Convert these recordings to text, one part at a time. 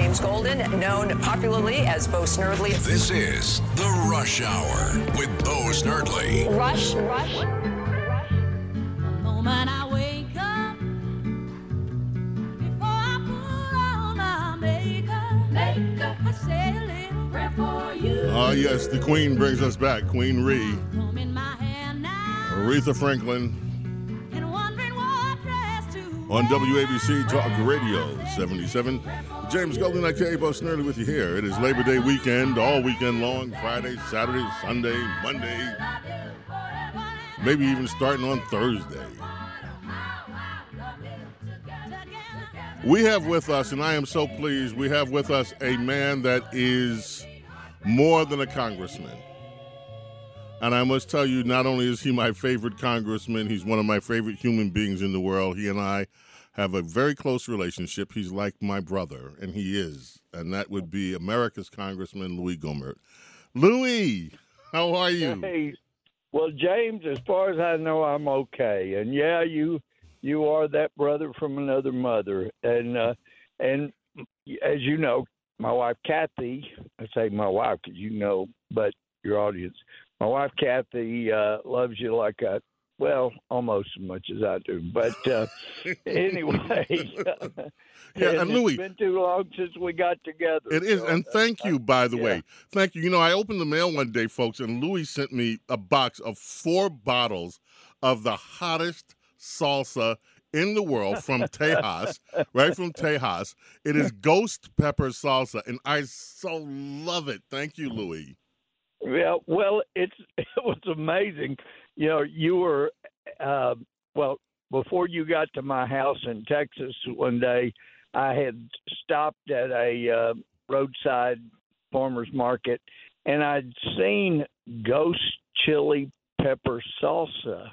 James Golden, known popularly as Bo Snerdley. This is The Rush Hour with Bo Snerdley. Rush, Rush. moment I wake up, before I put on my makeup, makeup, I say a little prayer for you. Ah, yes, the Queen brings us back. Queen Ree, Comb in my hair now, Aretha Franklin and wondering what dress to on. WABC Talk Radio 77. James Golden, I Bo Snerdley with you here. It is Labor Day weekend, all weekend long Friday, Saturday, Sunday, Monday, maybe even starting on Thursday. We have with us, and I am so pleased, we have with us a man that is more than a congressman. And I must tell you, not only is he my favorite congressman, he's one of my favorite human beings in the world. He and I have a very close relationship. He's like my brother, and he is. And that would be America's Congressman Louis Gohmert. Louis, how are you? Hey, well, James, as far as I know, I'm okay. And yeah, you you are that brother from another mother. And uh, and as you know, my wife Kathy, I say my wife because you know, but your audience, my wife Kathy uh, loves you like I. Well, almost as much as I do, but uh, anyway. Yeah, and Louis- it's been too long since we got together. It is, so, and uh, thank you, by the yeah. way. Thank you. You know, I opened the mail one day, folks, and Louis sent me a box of four bottles of the hottest salsa in the world from Tejas, right from Tejas. It is ghost pepper salsa, and I so love it. Thank you, Louis. Yeah, well, it's it was amazing. You know, you were uh, well before you got to my house in Texas one day. I had stopped at a uh, roadside farmers market, and I'd seen ghost chili pepper salsa.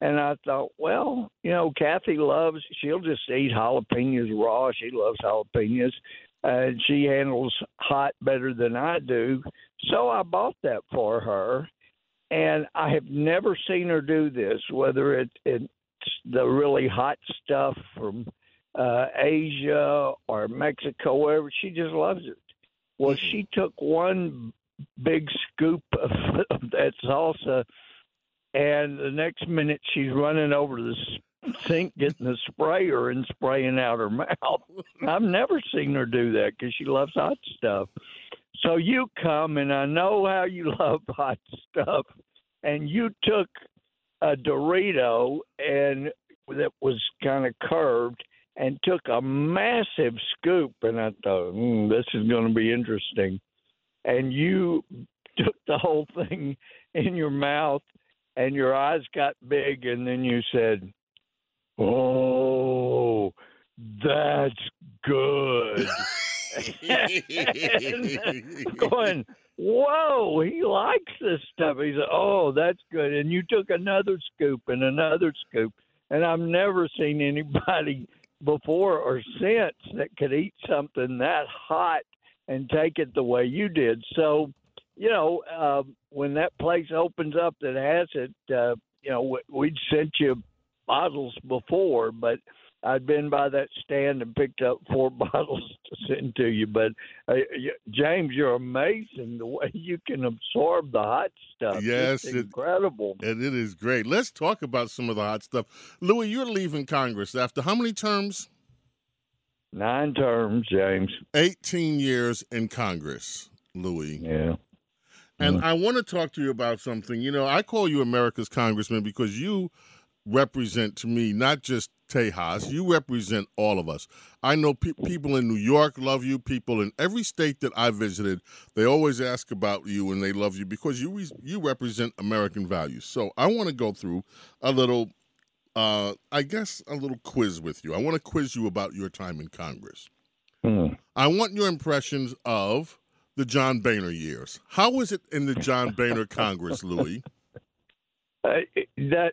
And I thought, well, you know, Kathy loves, she'll just eat jalapenos raw. She loves jalapenos. And she handles hot better than I do. So I bought that for her. And I have never seen her do this, whether it, it's the really hot stuff from uh, Asia or Mexico, wherever. She just loves it. Well, she took one big scoop of, of that salsa, and the next minute she's running over to the sink, getting the sprayer and spraying out her mouth. I've never seen her do that because she loves hot stuff. So you come, and I know how you love hot stuff, and you took a Dorito and that was kind of curved and took a massive scoop, and I thought, mm, this is going to be interesting. And you took the whole thing in your mouth, and your eyes got big, and then you said, "Oh, that's good." going, whoa, he likes this stuff. He said, oh, that's good. And you took another scoop and another scoop. And I've never seen anybody before or since that could eat something that hot and take it the way you did. So, you know, uh, when that place opens up that has it, uh, you know, we'd sent you bottles before, but I'd been by that stand and picked up four bottles to send to you. But uh, James, you're amazing the way you can absorb the hot stuff. Yes, it's it- incredible. And it is great. Let's talk about some of the hot stuff. Louis, you're leaving Congress after how many terms? Nine terms, James. 18 years in Congress, Louis. Yeah. And I want to talk to you about something. You know, I call you America's congressman because you represent to me not just Tejas, you represent all of us. I know pe- people in New York love you, people in every state that I visited, they always ask about you and they love you because you re- you represent American values. So I want to go through a little uh I guess a little quiz with you. I want to quiz you about your time in Congress. Hmm. I want your impressions of the John Boehner years. How was it in the John Boehner Congress, Louis? Uh, that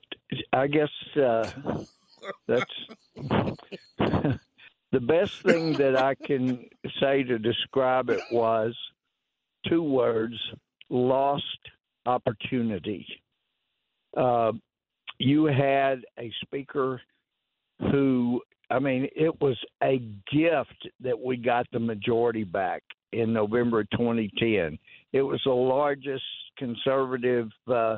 I guess uh, that's the best thing that I can say to describe it was two words: lost opportunity. Uh, you had a speaker who I mean, it was a gift that we got the majority back in November 2010. It was the largest conservative uh,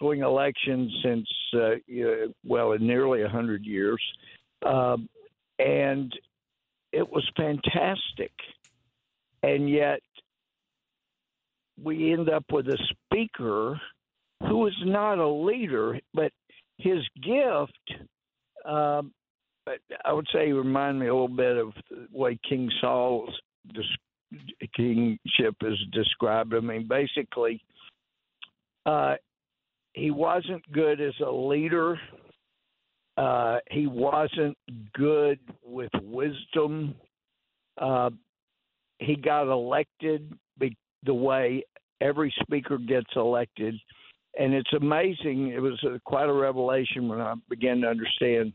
swing election since, uh, well, in nearly a 100 years. Um, and it was fantastic. And yet, we end up with a speaker who is not a leader, but his gift, um, I would say, remind me a little bit of the way King Saul's kingship is described. I mean, basically, uh, he wasn't good as a leader. Uh, he wasn't good with wisdom. Uh, he got elected be- the way every speaker gets elected. And it's amazing. It was a, quite a revelation when I began to understand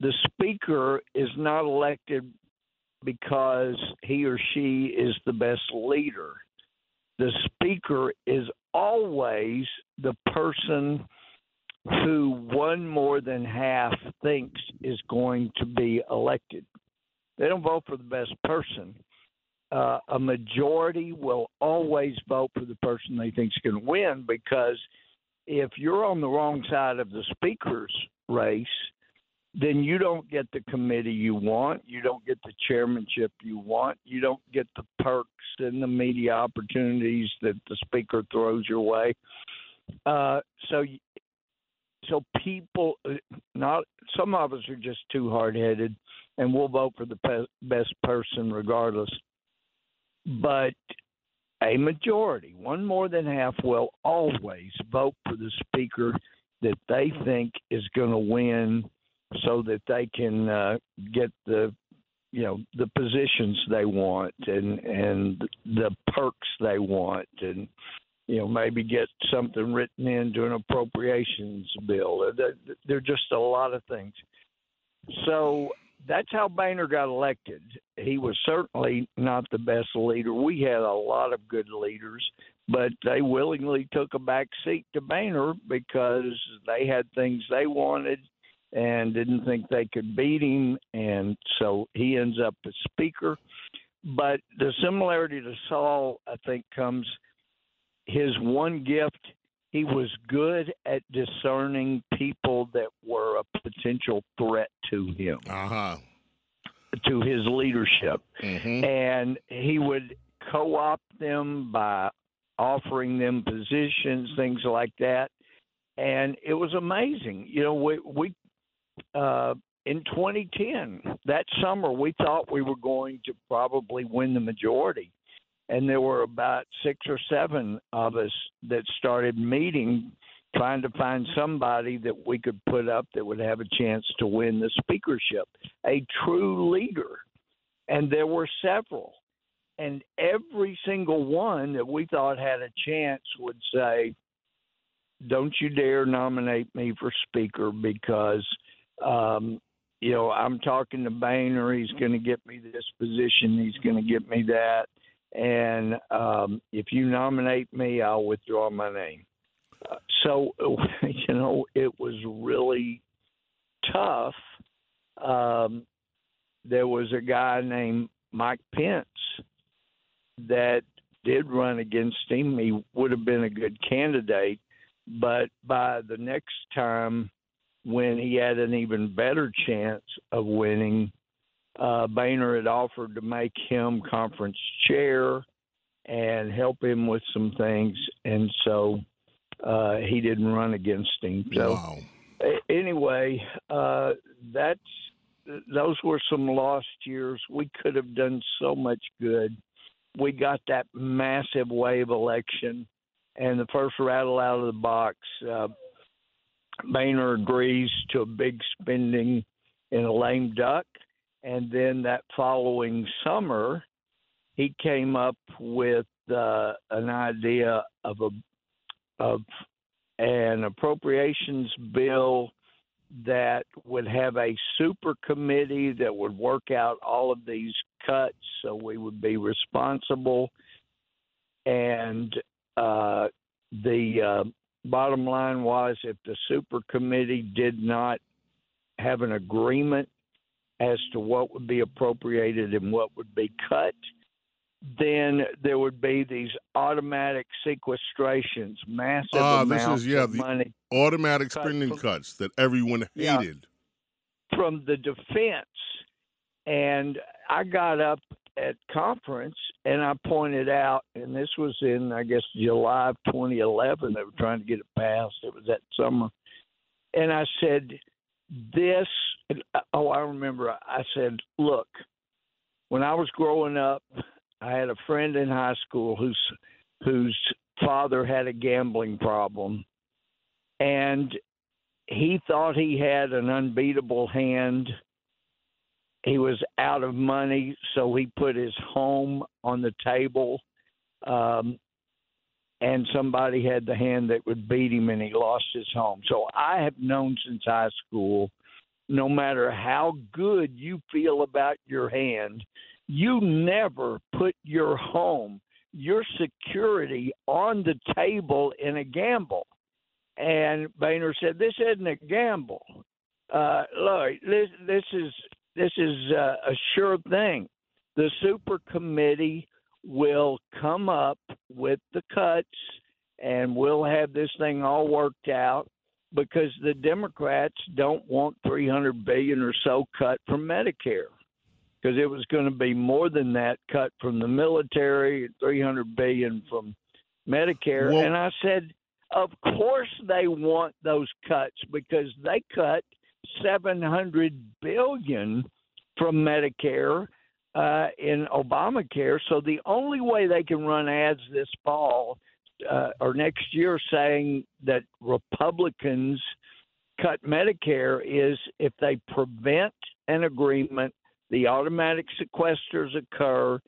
the speaker is not elected because he or she is the best leader. The speaker is always the person who one more than half thinks is going to be elected. They don't vote for the best person. Uh, a majority will always vote for the person they think is going to win because if you're on the wrong side of the speaker's race, then you don't get the committee you want. You don't get the chairmanship you want. You don't get the perks and the media opportunities that the speaker throws your way. Uh, so, so people, uh, not some of us are just too hard headed, and we'll vote for the pe- best person regardless. But a majority, one more than half, will always vote for the speaker that they think is going to win so that they can uh, get the you know the positions they want and and the perks they want and you know maybe get something written into an appropriations bill there are just a lot of things so that's how Boehner got elected. He was certainly not the best leader. We had a lot of good leaders, but they willingly took a back seat to Boehner because they had things they wanted and didn't think they could beat him, and so he ends up as speaker. But the similarity to Saul, I think, comes his one gift. He was good at discerning people that were a potential threat to him, uh-huh. to his leadership, hmm and he would co-opt them by offering them positions, things like that. And it was amazing. You know, we we uh, in 2010, that summer, we thought we were going to probably win the majority. And there were about six or seven of us that started meeting, trying to find somebody that we could put up that would have a chance to win the speakership, a true leader. And there were several. And every single one that we thought had a chance would say, Don't you dare nominate me for speaker because um, you know, I'm talking to Boehner. He's going to get me this position. He's going to get me that. And um, if you nominate me, I'll withdraw my name. Uh, so, you know, it was really tough. Um, there was a guy named Mike Pence that did run against him. He would have been a good candidate, but by the next time when he had an even better chance of winning, uh, Boehner had offered to make him conference chair and help him with some things, and so uh, he didn't run against him. So Wow. anyway, uh, that's those were some lost years. We could have done so much good. We got that massive wave election, and the first rattle out of the box. Uh, Boehner agrees to a big spending in a lame duck, and then that following summer, he came up with uh, an idea of a of an appropriations bill that would have a super committee that would work out all of these cuts so we would be responsible. And uh, the uh, bottom line was if the super committee did not have an agreement as to what would be appropriated and what would be cut, then there would be these automatic sequestrations, massive Ah, this amounts is- yeah, of money Automatic Cut spending from- cuts that everyone Yeah. hated. from the defense. And I got up at conference and I pointed out, and this was in, I guess, July of 2011. They were trying to get it passed. It was that summer. And I said, This, uh, oh, I remember I said, Look, when I was growing up, I had a friend in high school whose whose father had a gambling problem. And he thought he had an unbeatable hand. He was out of money, so he put his home on the table. Um, and somebody had the hand that would beat him, and he lost his home. So I have known since high school no matter how good you feel about your hand, you never put your home, your security on the table in a gamble. And Boehner said, "This isn't a gamble. Uh, look, this this is this is uh, a sure thing. The super committee will come up with the cuts, and we'll have this thing all worked out." Because the Democrats don't want 300 billion or so cut from Medicare, because it was going to be more than that cut from the military, 300 billion from Medicare. Well- and I said, of course they want those cuts because they cut 700 billion from Medicare uh, in Obamacare. So the only way they can run ads this fall uh, or next year saying that Republicans cut Medicare is if they prevent an agreement, the automatic sequesters occur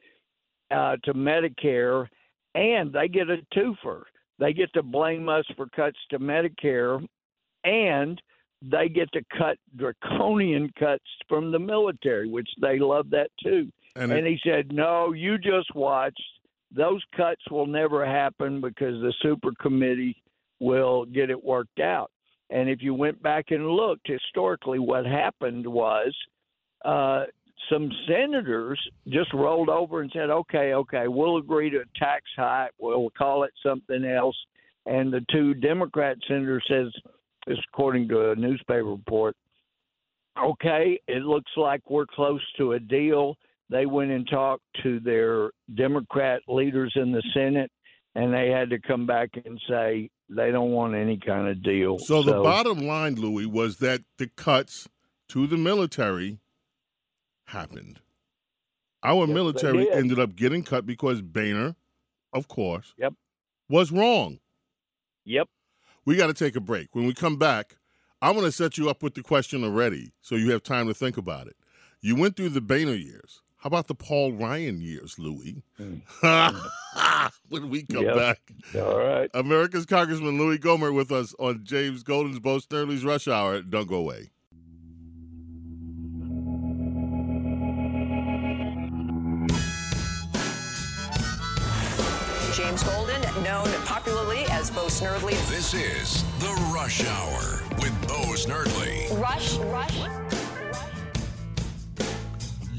uh, to Medicare, and they get a twofer. They get to blame us for cuts to Medicare, and they get to cut draconian cuts from the military, which they love that too. And, And it, he said, No, you just watched. Those cuts will never happen because the super committee will get it worked out. And if you went back and looked historically, what happened was uh, some senators just rolled over and said, okay, okay, we'll agree to a tax hike. We'll call it something else. And the two Democrat senators says, this according to a newspaper report, okay, it looks like we're close to a deal. They went and talked to their Democrat leaders in the Senate, and they had to come back and say they don't want any kind of deal. so the bottom line, Louis, was that the cuts to the military happened. Our they military ended up getting cut because Boehner, of course, Yep. was wrong. Yep. We got to take a break. When we come back, I'm going to set you up with the question already so you have time to think about it. You went through the Boehner years. How about the Paul Ryan years, Louis? when we come Yep. back, All right. America's Congressman Louis Gohmert with us on James Golden's Bo Snerdley's Rush Hour. Don't go away. James Golden, known popularly as Bo Snerdley. This is The Rush Hour with Bo Snerdley. Rush, Rush.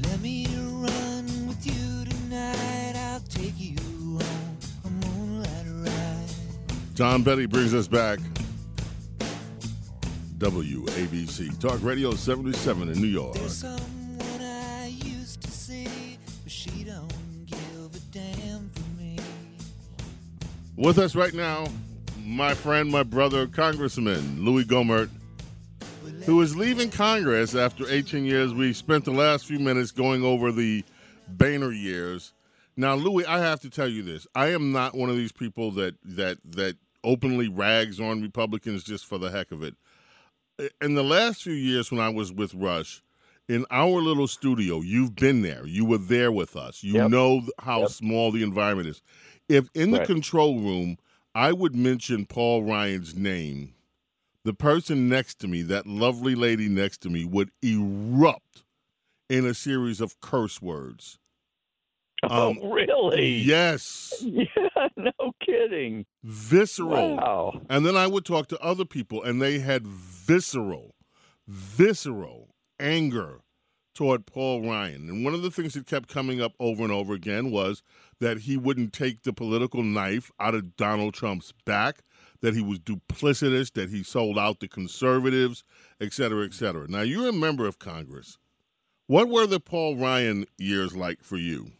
Let me run with you tonight. I'll take you on a moonlight ride. John Betty brings us back. WABC Talk Radio 77 in New York. With us right now, my friend, my brother, Congressman Louis Gohmert, who is leaving Congress after 18 years. We spent the last few minutes going over the Boehner years. Now, Louis, I have to tell you this: I am not one of these people that that that openly rags on Republicans just for the heck of it. In the last few years, when I was with Rush, in our little studio, you've been there. You were there with us. You Yep. know how Yep. small the environment is. If in the Right. control room, I would mention Paul Ryan's name, the person next to me, that lovely lady next to me, would erupt in a series of curse words. Um, oh, really? Yes, Yeah, no kidding. visceral. Wow. And then I would talk to other people, and they had visceral, visceral anger toward Paul Ryan. And one of the things that kept coming up over and over again was that he wouldn't take the political knife out of Donald Trump's back, that he was duplicitous, that he sold out the conservatives, et cetera, et cetera. Now, you're a member of Congress. What were the Paul Ryan years like for you?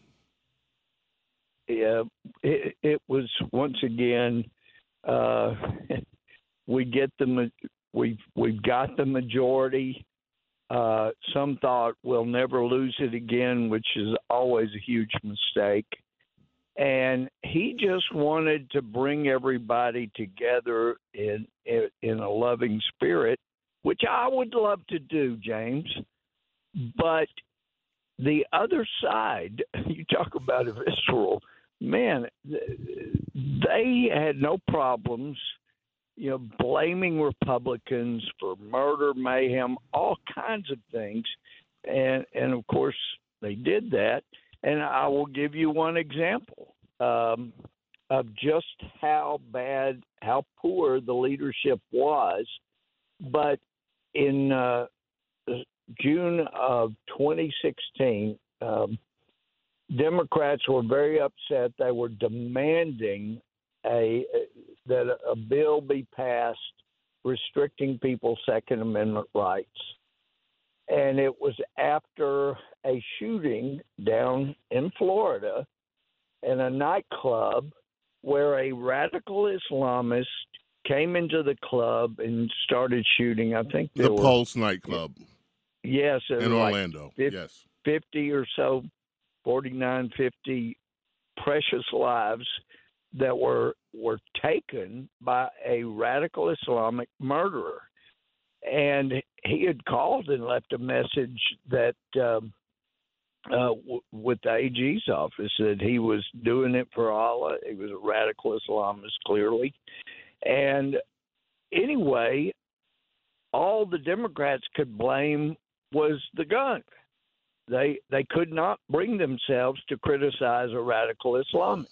Yeah, it, it was once again. Uh, we get the we've we've got the majority. Uh, some thought we'll never lose it again, which is always a huge mistake. And he just wanted to bring everybody together in, in in a loving spirit, which I would love to do, James. But the other side, you talk about a visceral man. They had no problems you know, blaming Republicans for murder, mayhem, all kinds of things, and and of course they did that. And I will give you one example um, of just how bad, how poor the leadership was. But in uh, June of 2016, um, Democrats were very upset. They were demanding a that a bill be passed restricting people's Second Amendment rights. And it was after a shooting down in Florida in a nightclub where a radical Islamist came into the club and started shooting. I think the were, Pulse nightclub. Yes, in like Orlando. 50, yes, fifty or so, forty nine, fifty precious lives that were were taken by a radical Islamic murderer, and he had called and left a message that um, uh, w- with the AG's office that he was doing it for Allah. He was a radical Islamist, clearly, and anyway, all the Democrats could blame was the gun. They they could not bring themselves to criticize a radical Islamist.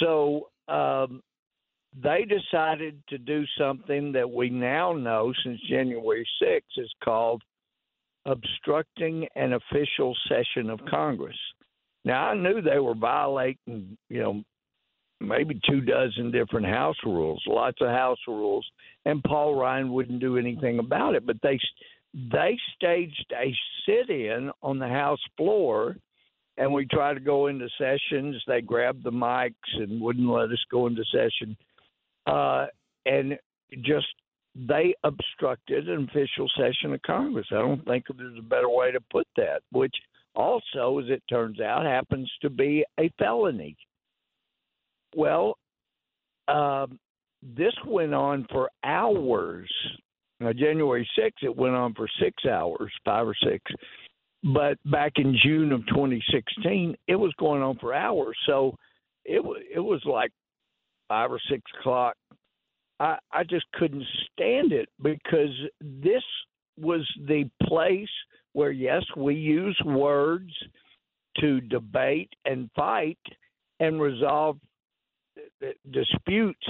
So um, they decided to do something that we now know since January 6th is called obstructing an official session of Congress. Now I knew they were violating, you know, maybe two dozen different House rules, lots of House rules, and Paul Ryan wouldn't do anything about it. But they they staged a sit-in on the House floor and we tried to go into sessions. They grabbed the mics and wouldn't let us go into session. Uh, and just they obstructed an official session of Congress. I don't think there's a better way to put that, which also, as it turns out, happens to be a felony. Well, um, this went on for hours. Now, January 6th, it went on for six hours, five or six. But back in June of 2016, it was going on for hours. So it it was like five or six o'clock. I I just couldn't stand it because this was the place where yes, we use words to debate and fight and resolve uh, disputes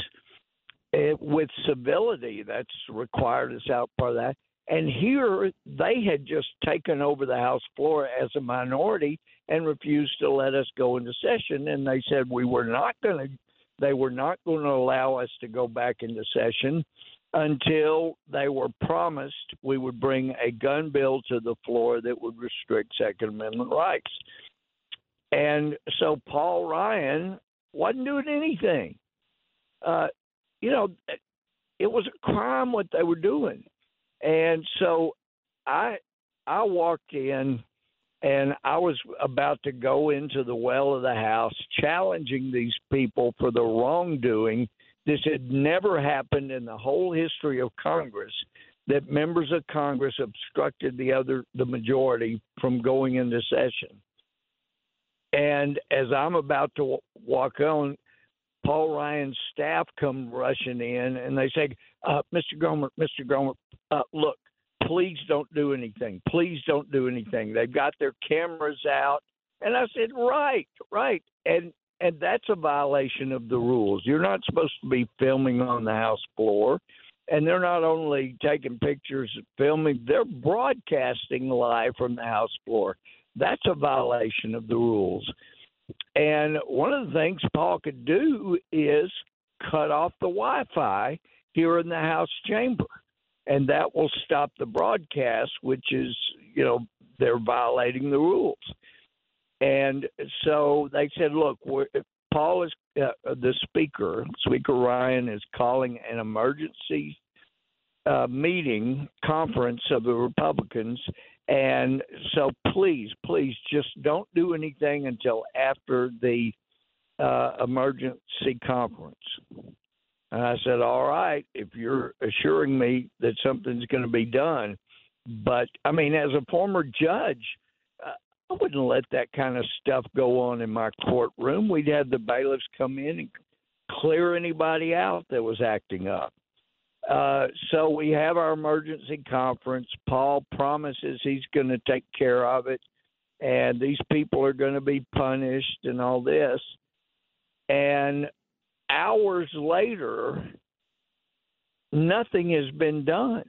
uh, with civility. That's required as out part of that. And here they had just taken over the House floor as a minority and refused to let us go into session. And they said we were not going to, they were not going to allow us to go back into session until they were promised we would bring a gun bill to the floor that would restrict Second Amendment rights. And so Paul Ryan wasn't doing anything. Uh, you know, it was a crime what they were doing. And so I I walked in and I was about to go into the well of the house challenging these people for the wrongdoing. This had never happened in the whole history of Congress that members of Congress obstructed the other the majority from going into session. And as I'm about to walk on, Paul Ryan's staff come rushing in and they say, uh, "Mr. Gohmert, Mr. Gohmert, uh, look, please don't do anything. Please don't do anything. They've got their cameras out." And I said, "Right, right." And and that's a violation of the rules. You're not supposed to be filming on the House floor. and they're not only taking pictures, filming, they're broadcasting live from the House floor. That's a violation of the rules. And one of the things Paul could do is cut off the Wi Fi here in the House chamber. And that will stop the broadcast, which is, you know, they're violating the rules. And so they said, look, Paul is uh, the speaker, Speaker Ryan, is calling an emergency uh, meeting, conference of the Republicans. And so please, please just don't do anything until after the uh, emergency conference. And I said, all right, if you're assuring me that something's going to be done. But I mean, as a former judge, uh, I wouldn't let that kind of stuff go on in my courtroom. We'd have the bailiffs come in and clear anybody out that was acting up. Uh, so we have our emergency conference. Paul promises he's going to take care of it, and these people are going to be punished and all this. And hours later, nothing has been done.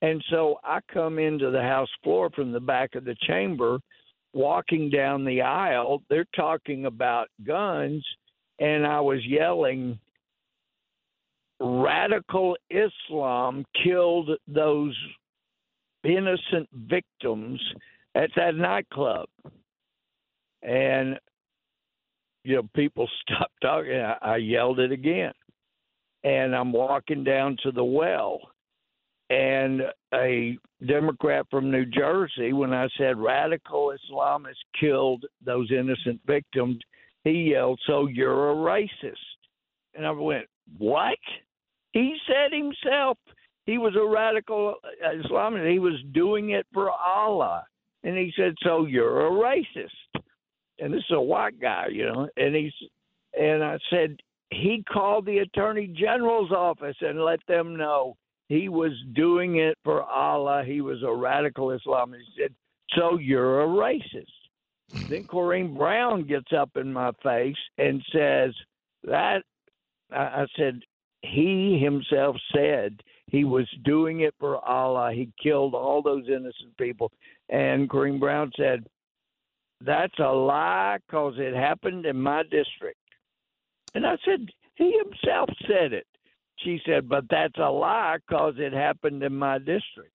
And so I come into the House floor from the back of the chamber, walking down the aisle. They're talking about guns, and I was yelling, Radical Islam killed those innocent victims at that nightclub. And you know, people stopped talking. I, I yelled it again. And I'm walking down to the well, and a Democrat from New Jersey, when I said radical Islamists killed those innocent victims, he yelled, So you're a racist. And I went, What? He said himself he was a radical Islamist. He was doing it for Allah. And he said, So you're a racist and this is a white guy, you know, and he's and I said he called the attorney general's office and let them know he was doing it for Allah. He was a radical Islamist. He said, "So you're a racist." then Corrine Brown gets up in my face and says that I said he himself said he was doing it for Allah. He killed all those innocent people. And Corrine Brown said, that's a lie because it happened in my district. And I said, he himself said it. She said, but that's a lie because it happened in my district.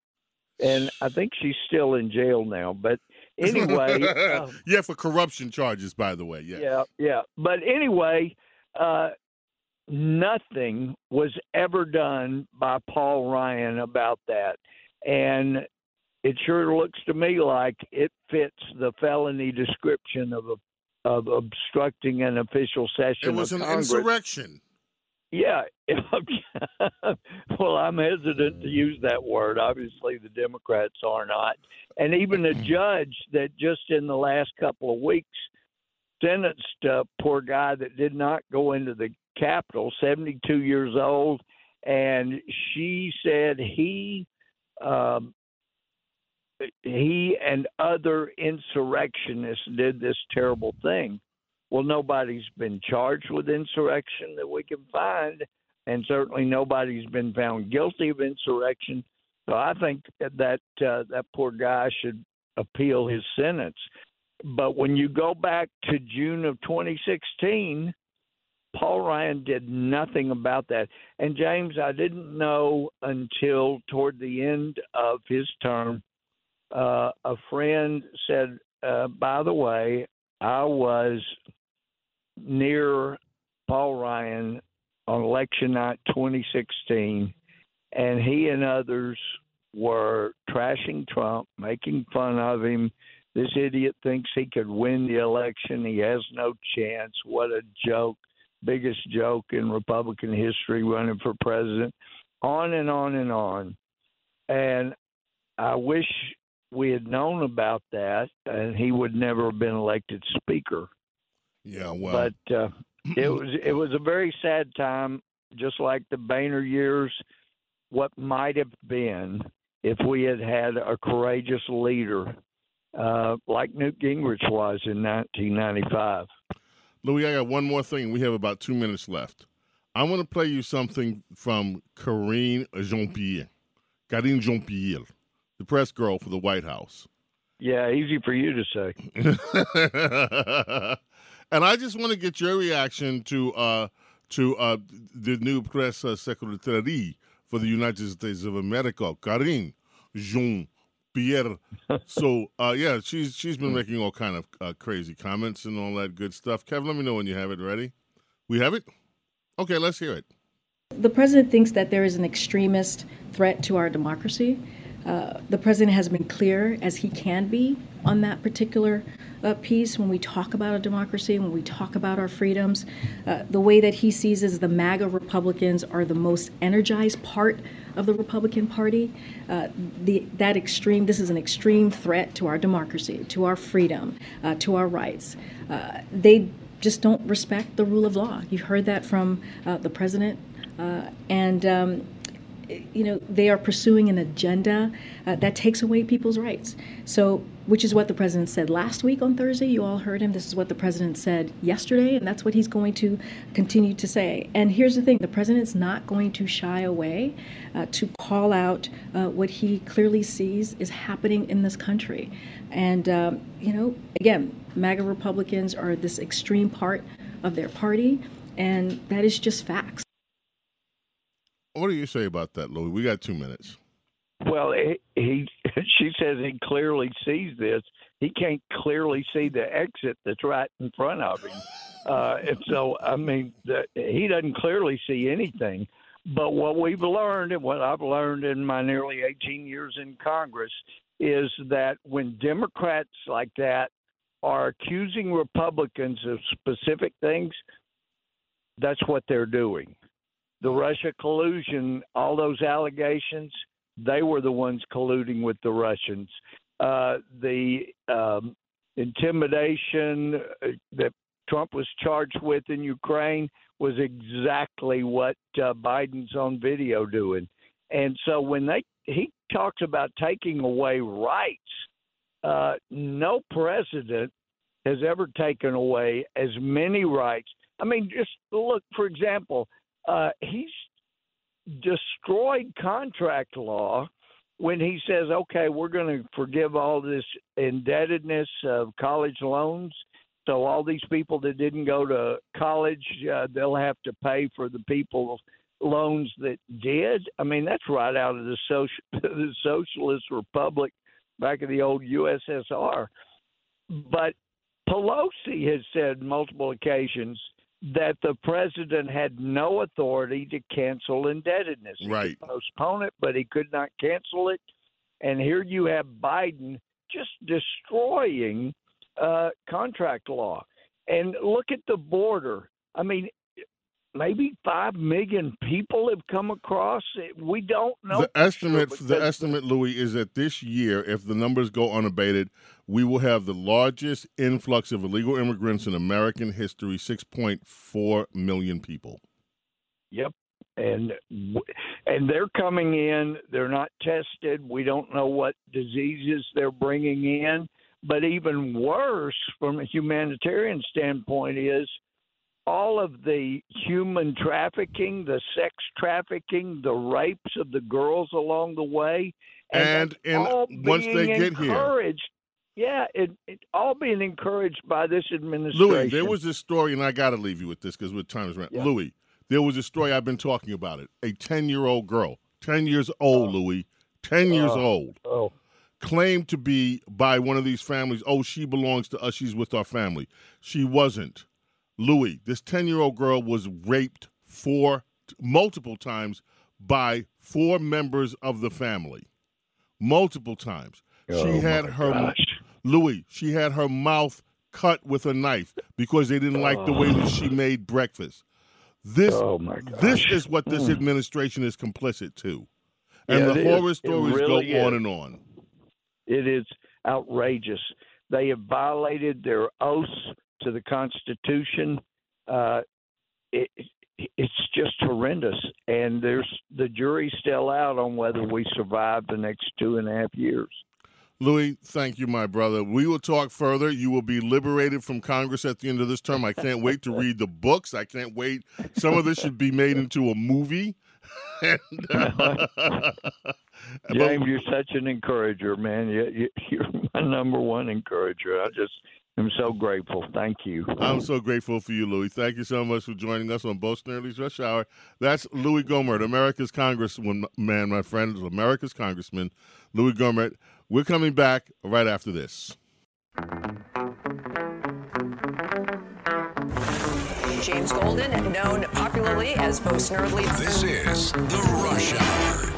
And I think she's still in jail now. But anyway. um, yeah, for corruption charges, by the way. Yeah. Yeah, yeah. But anyway, uh, nothing was ever done by Paul Ryan about that. And it sure looks to me like it fits the felony description of a, of obstructing an official session. It was of an Congress. insurrection. Yeah. well, I'm hesitant to use that word. Obviously, the Democrats are not. And even a judge that just in the last couple of weeks sentenced a poor guy that did not go into the Capitol, 72 years old, and she said he um, he and other insurrectionists did this terrible thing. Well, nobody's been charged with insurrection that we can find, and certainly nobody's been found guilty of insurrection. So I think that uh, that poor guy should appeal his sentence. But when you go back to June of 2016, Paul Ryan did nothing about that. And James, I didn't know until toward the end of his term uh, a friend said, uh, by the way, I was near Paul Ryan on election night 2016, and he and others were trashing Trump, making fun of him. This idiot thinks he could win the election. He has no chance. What a joke. Biggest joke in Republican history running for president. On and on and on. And I wish we had known about that, and he would never have been elected speaker. Yeah, well, but uh, it was it was a very sad time, just like the Boehner years. What might have been if we had had a courageous leader uh, like Newt Gingrich was in 1995. Louis, I got one more thing. We have about two minutes left. I want to play you something from Karine Jean Pierre, Karine Jean Pierre, the press girl for the White House. Yeah, easy for you to say. and I just want to get your reaction to uh, to uh, the new press uh, secretary for the United States of America, Karine Jean Pierre. so uh, yeah, she's she's been making all kind of uh, crazy comments and all that good stuff. Kevin, let me know when you have it ready. We have it. Okay, let's hear it. The president thinks that there is an extremist threat to our democracy. Uh, the president has been clear as he can be on that particular uh, piece when we talk about a democracy, when we talk about our freedoms. Uh, the way that he sees is the MAGA Republicans are the most energized part of the Republican Party. Uh, the, that extreme, this is an extreme threat to our democracy, to our freedom, uh, to our rights. Uh, they just don't respect the rule of law. You've heard that from the president. and um, you know, they are pursuing an agenda uh, that takes away people's rights. So, which is what the president said last week on Thursday. You all heard him. This is what the president said yesterday, and that's what he's going to continue to say. And here's the thing the president's not going to shy away uh, to call out uh, what he clearly sees is happening in this country. And, um, you know, again, MAGA Republicans are this extreme part of their party, and that is just facts. What do you say about that, Louis? We got two minutes. Well, he, he she says he clearly sees this. He can't clearly see the exit that's right in front of him, uh, and so I mean, the, he doesn't clearly see anything. But what we've learned, and what I've learned in my nearly 18 years in Congress, is that when Democrats like that are accusing Republicans of specific things, that's what they're doing the Russia collusion, all those allegations, they were the ones colluding with the Russians. Uh, the um, intimidation uh, that Trump was charged with in Ukraine was exactly what uh, Biden's on video doing. And so when they he talks about taking away rights, uh, no president has ever taken away as many rights. I mean, just look, for example, uh, he's destroyed contract law when he says, okay, we're going to forgive all this indebtedness of college loans. So all these people that didn't go to college, uh, they'll have to pay for the people loans that did. I mean, that's right out of the social the socialist republic back in the old USSR. But Pelosi has said multiple occasions that the president had no authority to cancel indebtedness. He right. postpone it, but he could not cancel it. And here you have Biden just destroying uh, contract law. And look at the border. I mean, maybe five million people have come across. We don't know. The estimate, sure, the estimate, Louis, is that this year, if the numbers go unabated, we will have the largest influx of illegal immigrants in American history: six point four million people. Yep, and and they're coming in. They're not tested. We don't know what diseases they're bringing in. But even worse, from a humanitarian standpoint, is all of the human trafficking, the sex trafficking, the rapes of the girls along the way, and, and, and once they get here, yeah, it, it all being encouraged by this administration. Louis, there was this story, and I got to leave you with this because with time is running. Yeah. Louis, there was a story I've been talking about it. A ten-year-old girl, ten years old, oh. Louis, ten years oh. old. Oh claimed to be by one of these families. Oh, she belongs to us. She's with our family. She wasn't. Louis, this 10 year old girl was raped four, multiple times by four members of the family. Multiple times. Oh, she had her, gosh. Louis, she had her mouth cut with a knife because they didn't like the way that she made breakfast. This, oh this is what this mm. administration is complicit to. And yeah, the horror stories really go is. on and on. It is outrageous. They have violated their oaths to the Constitution. Uh, it, it's just horrendous, and there's the jury's still out on whether we survive the next two and a half years. Louis, thank you, my brother. We will talk further. You will be liberated from Congress at the end of this term. I can't wait to read the books. I can't wait. Some of this should be made into a movie. and, uh, but- James, you're such an encourager, man. You, you, you're my number one encourager. I just am so grateful. Thank you. I'm so grateful for you, Louis. Thank you so much for joining us on Bo Snerdley's Rush Hour. That's Louis Gohmert, America's Congressman, man, my friend, America's Congressman, Louis Gohmert. We're coming back right after this. James Golden, known popularly as Bo Snerdley. This is The Rush Hour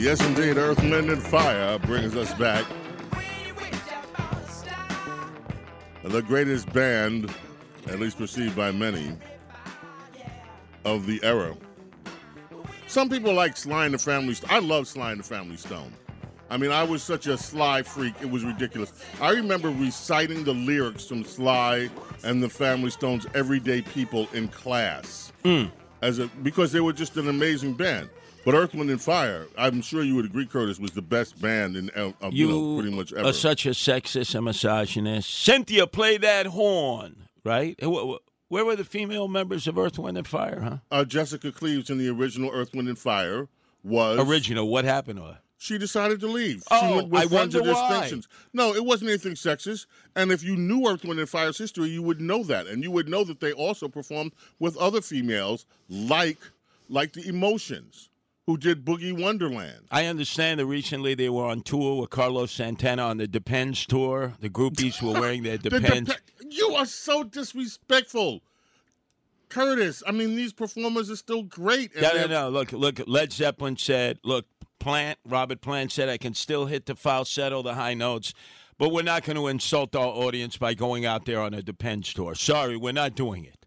Yes, indeed, Earth, Wind, and Fire brings us back. The greatest band, at least perceived by many, of the era. Some people like Sly and the Family Stone. I love Sly and the Family Stone. I mean, I was such a Sly freak, it was ridiculous. I remember reciting the lyrics from Sly and the Family Stone's Everyday People in class. Hmm. As a, because they were just an amazing band. But Earth, Wind, and Fire, I'm sure you would agree, Curtis, was the best band in uh, uh, you, know, pretty much ever. are such a sexist and misogynist. Cynthia, play that horn, right? Wh- wh- Where were the female members of Earth, Wind, and Fire, huh? uh, Jessica Cleaves in the original Earth, Wind, and Fire was Original. What happened to her? She decided to leave. she Oh, went with I wonder why. No, it wasn't anything sexist. And if you knew Earth, Wind, and Fire's history, you would know that, and you would know that they also performed with other females, like like the Emotions, who did Boogie Wonderland. I understand that recently they were on tour with Carlos Santana on the Depends tour. The groupies were wearing their The Depends. Dep- you are so disrespectful, Curtis. I mean, these performers are still great. No, no, no. Look, look. Led Zeppelin said, "Look, Plant, Robert Plant said I can still hit the falsetto, the high notes, but we're not going to insult our audience by going out there on a Depends tour. Sorry, we're not doing it.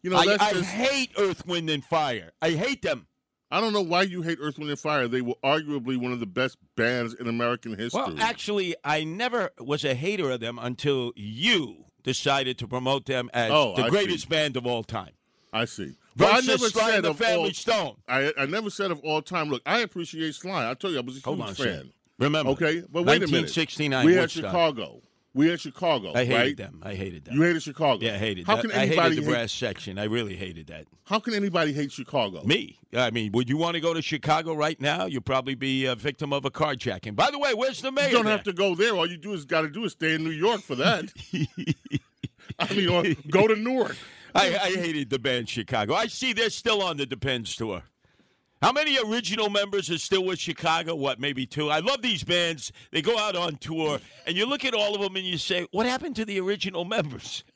You know, I, I just, hate Earth, Wind, and Fire. I hate them. I don't know why you hate Earth, Wind, and Fire. They were arguably one of the best bands in American history. Well, actually, I never was a hater of them until you decided to promote them as Oh, the I greatest see. band of all time. I see. But I never Sly said of Family all, Stone. I, I never said of all time. Look, I appreciate Sly. I told you I was a Hold huge on fan. Remember, Okay, but wait a minute. 1969 We had. Chicago. We had Chicago. I hated right? them. I hated them. You hated Chicago. yeah, I hated How that. can I anybody hated the hate, brass section. I really hated that. How can anybody hate Chicago? Me? I mean, would you want to go to Chicago right now? You'd probably be a victim of a carjacking. By the way, where's the mayor? You don't there? have to go there. All you do is got to do is stay in New York for that. I mean, or go to Newark. I, I hated the band Chicago. I see they're still on the Depends tour. How many original members are still with Chicago? What, maybe two? I love these bands. They go out on tour, and you look at all of them and you say, what happened to the original members?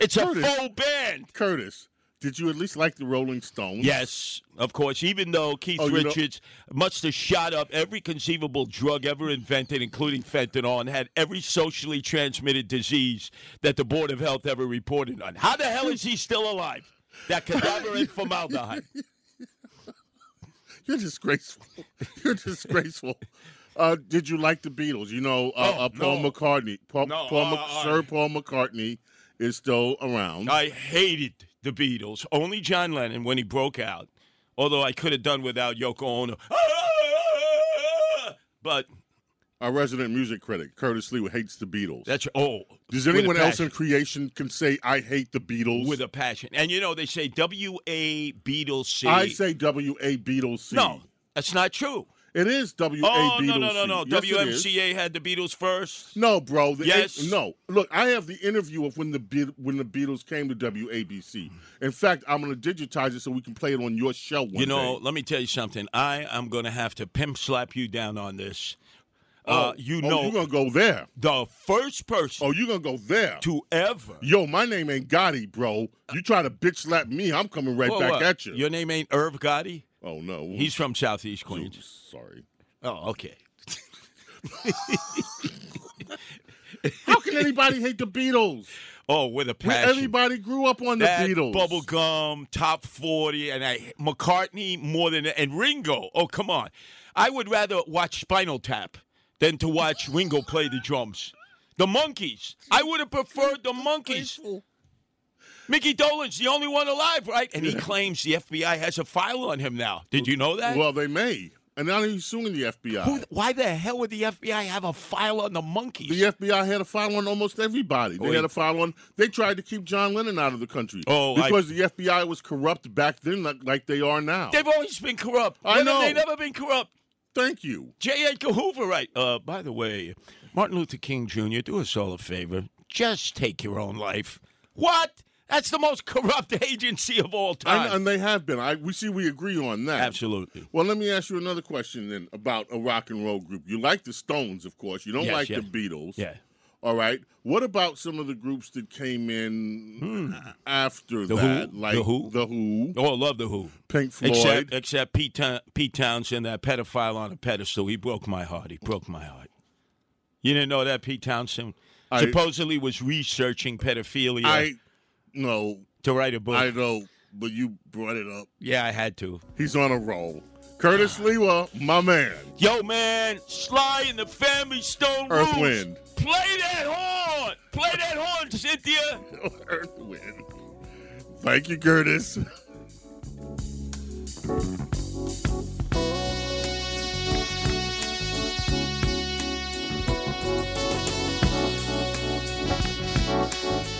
It's a full band. Curtis, did you at least like the Rolling Stones? Yes, of course. Even though Keith Oh, you know- Richards must have shot up every conceivable drug ever invented, including fentanyl, and had every socially transmitted disease that the Board of Health ever reported on. How the hell is he still alive? That cadaver and formaldehyde. You're disgraceful. You're disgraceful. Uh, did you like the Beatles? You know, uh, Oh, uh, Paul no. McCartney. Paul, No, Paul uh, Mc- uh, Sir Paul McCartney is still around. I hated the Beatles. Only John Lennon when he broke out. Although I could have done without Yoko Ono. But Our resident music critic, Curtis Sliwa, hates the Beatles. that's oh. Does anyone else in creation can say I hate the Beatles? with a passion? And you know they say W A Beatles C. I say W A Beatles C. no, that's not true. it is W A Oh Beatles no no no no! Yes. WMCA had the Beatles first. No, bro. The- Yes. no. Look, I have the interview of when the Be- when the Beatles came to WABC. In fact, I'm going to digitize it so we can play it on your show one You know, day. let me tell you something. I am going to have to pimp slap you down on this. Uh, you oh, know, you're going to go there. the first person Oh, you're going to go there. to ever. Yo, my name ain't Gotti, bro. You try to bitch slap me, I'm coming right Whoa, back what? at you. Your name ain't Irv Gotti. oh no, He's from Southeast Queens. sorry. Oh, okay. How can anybody hate the Beatles? Oh, with a passion. everybody grew up on the that Beatles. bubblegum top 40 and I McCartney more than and Ringo. Oh, come on. I would rather watch Spinal Tap than to watch Ringo play the drums. The Monkees. I would have preferred the Monkees. Micky Dolenz the only one alive, right? And he claims the FBI has a file on him now. Did you know that? Well, they may. And now he's suing the FBI. Who, why the hell would the FBI have a file on the Monkees? the FBI had a file on almost everybody. They Oh, had a file on. They tried to keep John Lennon out of the country. Oh, I- because the FBI was corrupt back then, like, like they are now. They've always been corrupt. I have know. They've never been corrupt. Thank you. J. Edgar Hoover, right? Uh, by the way, Martin Luther King Jr., do us all a favor. Just take your own life. What? That's the most corrupt agency of all time. And, and they have been. I we see we agree on that. Absolutely. Well, let me ask you another question then about a rock and roll group. You like the Stones, of course. You don't Yes, like the Beatles. Yeah. All right. What about some of the groups that came in after Hmm. The that? Who? Like The Who? The Who, Oh, I love the Who. Pink Floyd. Except, except Pete, Town- Pete Townshend, that pedophile on a pedestal. He broke my heart. He broke my heart. You didn't know that Pete Townshend I- supposedly was researching pedophilia I no, to write a book. I know, but you brought it up. yeah, I had to. He's on a roll. Curtis Sliwa, my man. Yo, man, Sly and the Family Stone Earth. Wind. Play that horn. Play that horn, Cynthia. Earth Wind. Thank you, Curtis.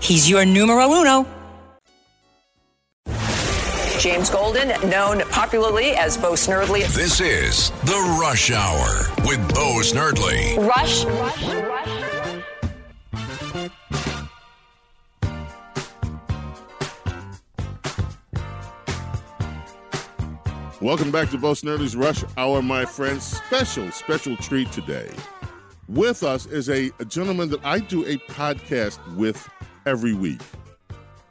He's your numero uno. James Golden, known popularly as Bo Snerdley. This is The Rush Hour with Bo Snerdley. Rush. Rush. Rush. Welcome back to Bo Snerdley's Rush Hour, my friends. Special, special treat today. With us is a, a gentleman that I do a podcast with every week.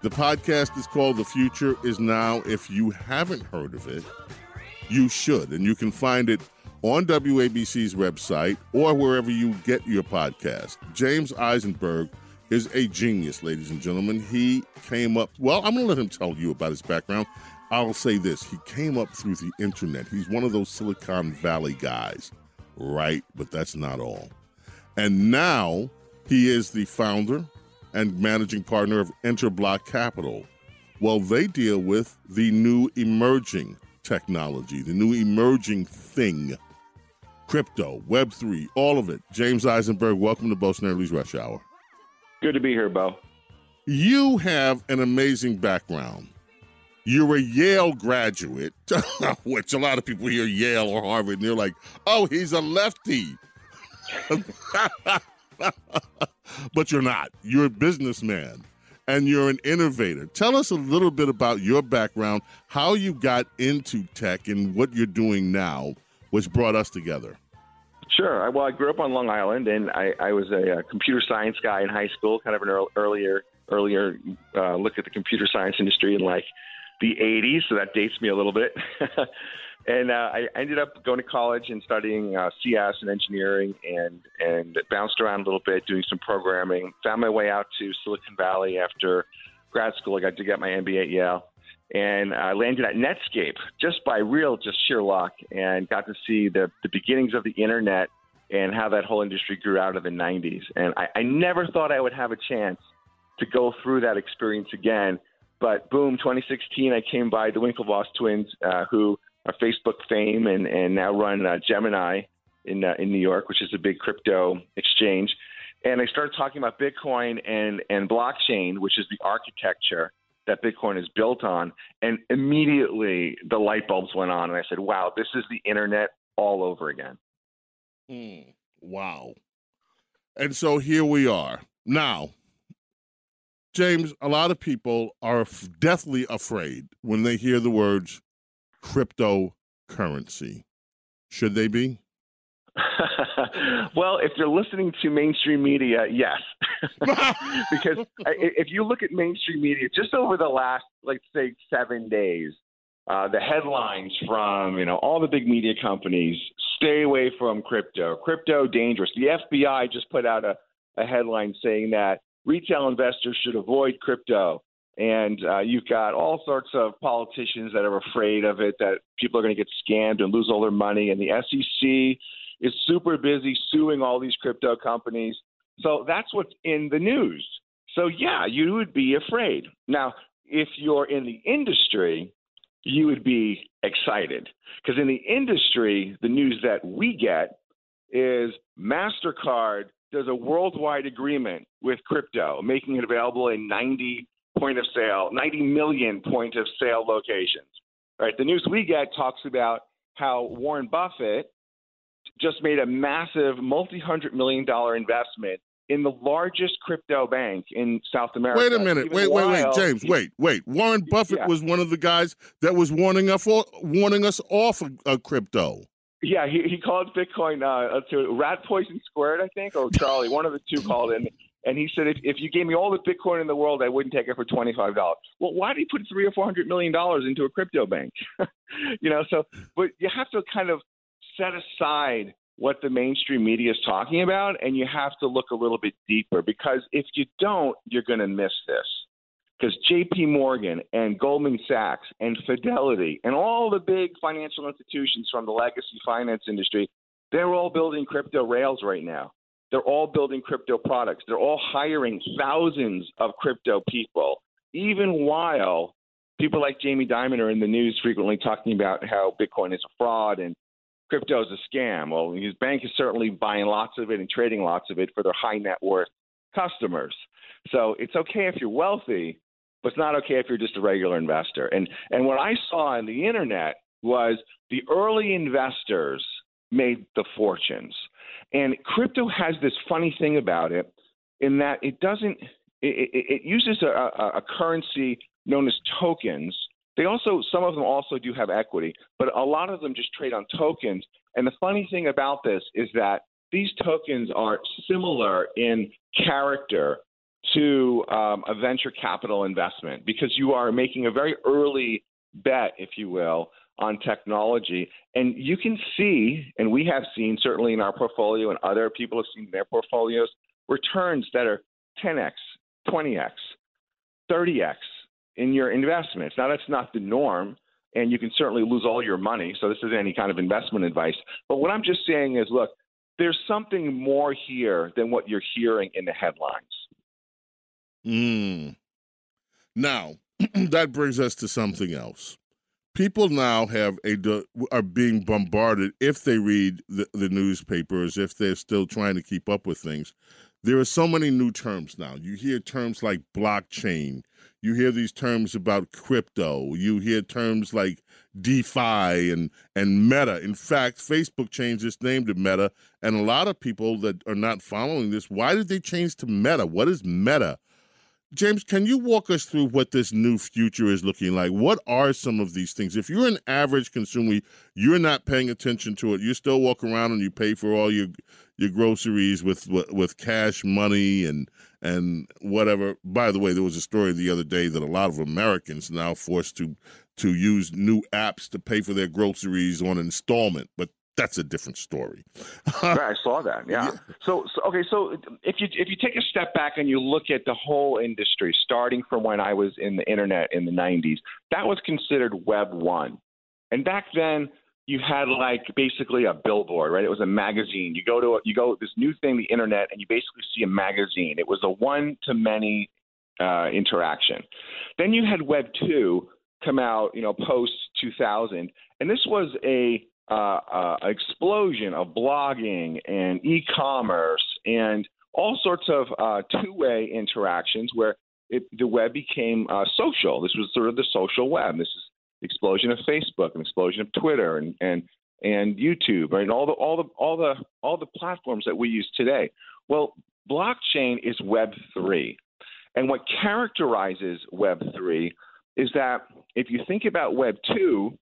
The podcast is called The Future Is Now. If you haven't heard of it, you should. And you can find it on WABC's website or wherever you get your podcast. James Eisenberg is a genius, ladies and gentlemen. He came up, well, I'm going to let him tell you about his background. I'll say this he came up through the internet. He's one of those Silicon Valley guys, right? But that's not all. And now he is the founder and managing partner of Interblock Capital. Well, they deal with the new emerging technology, the new emerging thing crypto, Web3, all of it. James Eisenberg, welcome to Bo Snerdley's Rush Hour. Good to be here, Bo. You have an amazing background. You're a Yale graduate, which a lot of people hear Yale or Harvard and they're like, oh, he's a lefty. but you're not. You're a businessman and you're an innovator. Tell us a little bit about your background, how you got into tech, and what you're doing now, which brought us together. Sure. Well, I grew up on Long Island, and I, I was a, uh computer science guy in high school. Kind of an earl- earlier earlier uh, look at the computer science industry in like the '80s, so that dates me a little bit. and uh, I ended up going to college and studying uh, CS and engineering, and and bounced around a little bit, doing some programming. Found my way out to Silicon Valley after grad school. I got to get my MBA at Yale. and I landed at Netscape just by real, just sheer luck, and got to see the the beginnings of the internet and how that whole industry grew out of the 90s. And I, I never thought I would have a chance to go through that experience again. But boom, 2016, I came by the Winklevoss twins, uh, who are Facebook fame and, and now run uh, Gemini in uh, in New York, which is a big crypto exchange. And I started talking about Bitcoin and and blockchain, which is the architecture that Bitcoin is built on. And immediately the light bulbs went on, and I said, "Wow, this is the internet all over again." Mm, wow. And so here we are. Now, James, a lot of people are deathly afraid when they hear the words cryptocurrency. Should they be? well, if you're listening to mainstream media, yes, because if you look at mainstream media, just over the last, let's say, seven days, uh, the headlines from you know all the big media companies: stay away from crypto, crypto dangerous. The FBI just put out a, a headline saying that retail investors should avoid crypto. And uh, you've got all sorts of politicians that are afraid of it, that people are going to get scammed and lose all their money. And the SEC is super busy suing all these crypto companies. So that's what's in the news. So, yeah, you would be afraid. Now, if you're in the industry, you would be excited because in the industry, the news that we get is MasterCard does a worldwide agreement with crypto, making it available in 90 point of sale, 90 million point of sale locations. Right. The news we get talks about how Warren Buffett just made a massive multi hundred million dollar investment in the largest crypto bank in South America. Wait a minute. Even Wait, wait, wait, James. Wait, wait. Warren Buffett Yeah. was one of the guys that was warning us, warning us off of, of crypto. Yeah, he, he called Bitcoin uh, to rat poison squared, I think, or Charlie, one of the two called in. And he said, if, if you gave me all the Bitcoin in the world, I wouldn't take it for twenty five dollars. Well, why do you put three or four hundred million dollars into a crypto bank? you know, so but you have to kind of set aside what the mainstream media is talking about, and you have to look a little bit deeper because if you don't, you're going to miss this. Because J.P. Morgan and Goldman Sachs and Fidelity and all the big financial institutions from the legacy finance industry, they're all building crypto rails right now. They're all building crypto products. They're all hiring thousands of crypto people, even while people like Jamie Dimon are in the news frequently talking about how Bitcoin is a fraud and crypto is a scam. Well, his bank is certainly buying lots of it and trading lots of it for their high net worth customers. So it's okay if you're wealthy, but it's not okay if you're just a regular investor. And and what I saw on the internet was the early investors made the fortunes. And crypto has this funny thing about it in that it doesn't it, it, uses a, a, a currency known as tokens. They also some of them also do have equity, but a lot of them just trade on tokens. And the funny thing about this is that these tokens are similar in character to um, a venture capital investment because you are making a very early bet, if you will, on technology. And you can see, and we have seen certainly in our portfolio, and other people have seen in their portfolios, returns that are 10x, 20x, 30x in your investments. Now, that's not the norm, and you can certainly lose all your money. So, this isn't any kind of investment advice. But what I'm just saying is look, there's something more here than what you're hearing in the headlines. Mm. Now, that brings us to something else. People now have a are being bombarded if they read the, the newspapers, if they're still trying to keep up with things. There are so many new terms now. You hear terms like blockchain. You hear these terms about crypto. You hear terms like DeFi and and Meta. In fact, Facebook changed its name to Meta, and a lot of people that are not following this, why did they change to Meta? What is Meta? James, can you walk us through what this new future is looking like? What are some of these things? If you're an average consumer, you're not paying attention to it. You still walk around and you pay for all your your groceries with with cash money and and whatever. By the way, there was a story the other day that a lot of Americans now forced to to use new apps to pay for their groceries on installment, but that's a different story. right, I saw that. Yeah. So, so okay. So if you if you take a step back and you look at the whole industry, starting from when I was in the internet in the '90s, that was considered Web one, and back then you had like basically a billboard, right? It was a magazine. You go to a, you go this new thing, the internet, and you basically see a magazine. It was a one to many uh, interaction. Then you had Web two come out, you know, post 2000, and this was a uh, uh, explosion of blogging and e-commerce and all sorts of uh, two-way interactions where it, the web became uh, social. This was sort of the social web. This is the explosion of Facebook, an explosion of Twitter, and and and YouTube, right? And all the all the all the all the platforms that we use today. Well, blockchain is Web three, and what characterizes Web three is that if you think about Web two,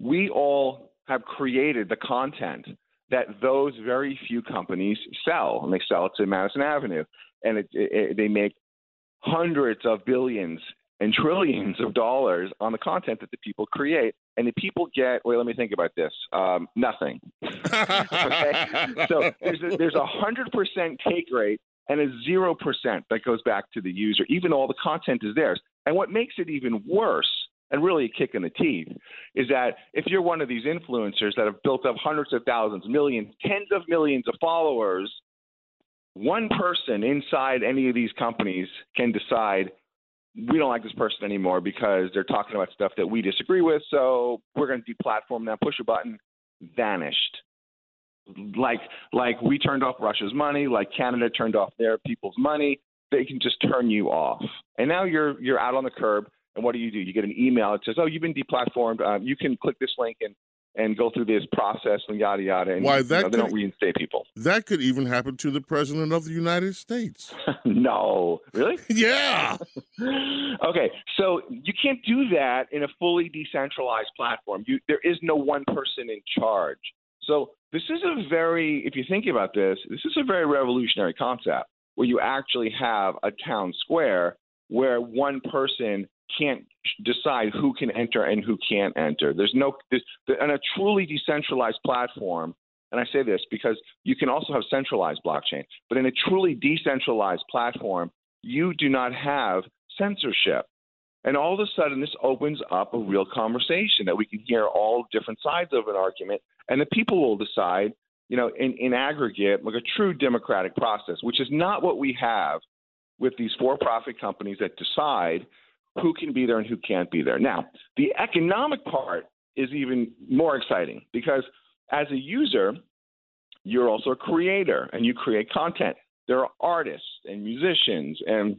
we all have created the content that those very few companies sell, and they sell it to Madison Avenue, and it, it, they make hundreds of billions and trillions of dollars on the content that the people create, and the people get. Wait, let me think about this. Um, nothing. okay, so there's a, there's a hundred percent take rate and a zero percent that goes back to the user, even though all the content is theirs. And what makes it even worse, and really a kick in the teeth, is that if you're one of these influencers that have built up hundreds of thousands, millions, tens of millions of followers, one person inside any of these companies can decide we don't like this person anymore because they're talking about stuff that we disagree with, so we're going to deplatform them, push a button, vanished. Like like we turned off Russia's money, like Canada turned off their people's money, they can just turn you off. And now you're you're out on the curb and what do you do? You get an email that says, "Oh, you've been deplatformed. Um, you can click this link and and go through this process and yada yada." And Why, you that know, they could- don't reinstate people. That could even happen to the president of the United States. no, really? yeah. okay, so you can't do that in a fully decentralized platform. You, there is no one person in charge. So this is a very, if you think about this, this is a very revolutionary concept where you actually have a town square where one person can't decide who can enter and who can't enter. There's no, there's, on a truly decentralized platform, and I say this because you can also have centralized blockchain, but in a truly decentralized platform, you do not have censorship. And all of a sudden, this opens up a real conversation that we can hear all different sides of an argument, and the people will decide, you know, in, in aggregate, like a true democratic process, which is not what we have with these for profit companies that decide who can be there and who can't be there. Now, the economic part is even more exciting because as a user, you're also a creator and you create content. There are artists and musicians and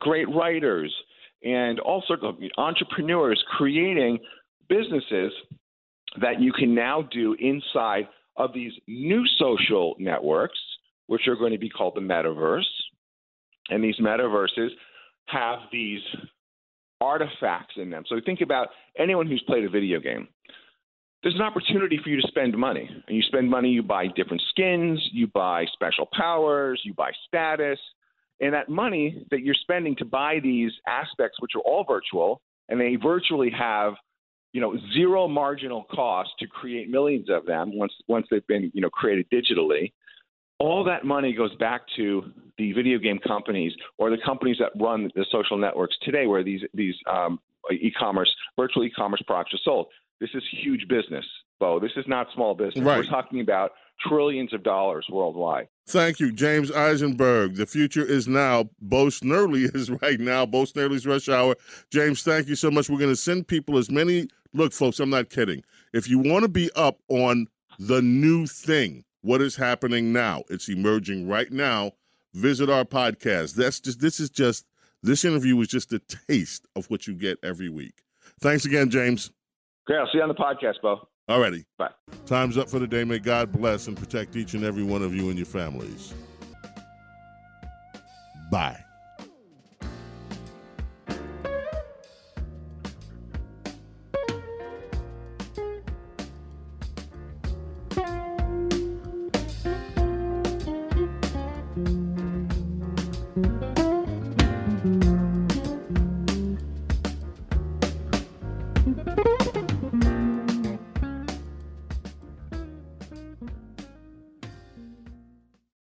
great writers and all sorts of entrepreneurs creating businesses that you can now do inside of these new social networks, which are going to be called the metaverse. And these metaverses have these artifacts in them. So think about anyone who's played a video game. There's an opportunity for you to spend money. And you spend money, you buy different skins, you buy special powers, you buy status. And that money that you're spending to buy these aspects, which are all virtual, and they virtually have you know zero marginal cost to create millions of them once once they've been you know created digitally all that money goes back to the video game companies or the companies that run the social networks today where these these um, e-commerce virtual e-commerce products are sold this is huge business bo this is not small business Right. we're talking about trillions of dollars worldwide Thank you, James Eisenberg. The future is now. Bo Snerdley is right now. Bo Snerdley's Rush Hour. James, thank you so much. We're going to send people as many. Look, folks, I'm not kidding. If you want to be up on the new thing, what is happening now? It's emerging right now. Visit our podcast. That's just. This is just. This interview is just a taste of what you get every week. Thanks again, James. great i'll see you on the podcast bo Alrighty. bye Time's up for the day. May God bless and protect each and every one of you and your families. Bye.